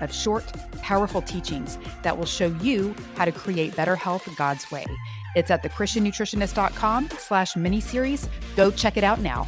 of short, powerful teachings that will show you how to create better health God's way. It's at thechristiannutritionist.com slash miniseries. Go check it out now.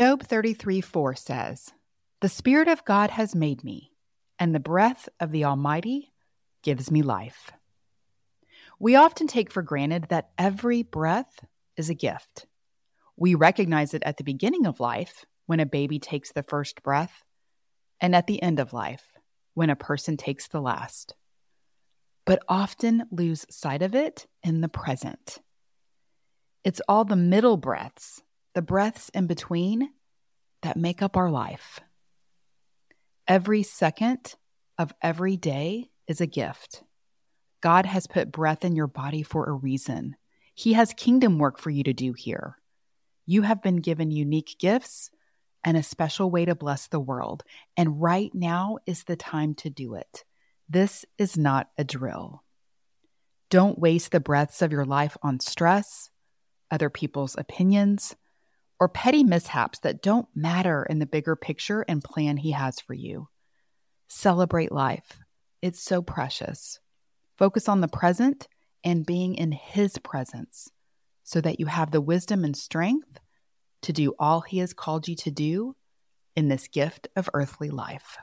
Job 33 4 says, The Spirit of God has made me, and the breath of the Almighty gives me life. We often take for granted that every breath is a gift. We recognize it at the beginning of life when a baby takes the first breath and at the end of life, when a person takes the last, but often lose sight of it in the present. It's all the middle breaths, the breaths in between, that make up our life. Every second of every day is a gift. God has put breath in your body for a reason. He has kingdom work for you to do here. You have been given unique gifts and a special way to bless the world. And right now is the time to do it. This is not a drill. Don't waste the breaths of your life on stress, other people's opinions, or petty mishaps that don't matter in the bigger picture and plan He has for you. Celebrate life. It's so precious. Focus on the present and being in His presence so that you have the wisdom and strength to do all He has called you to do in this gift of earthly life.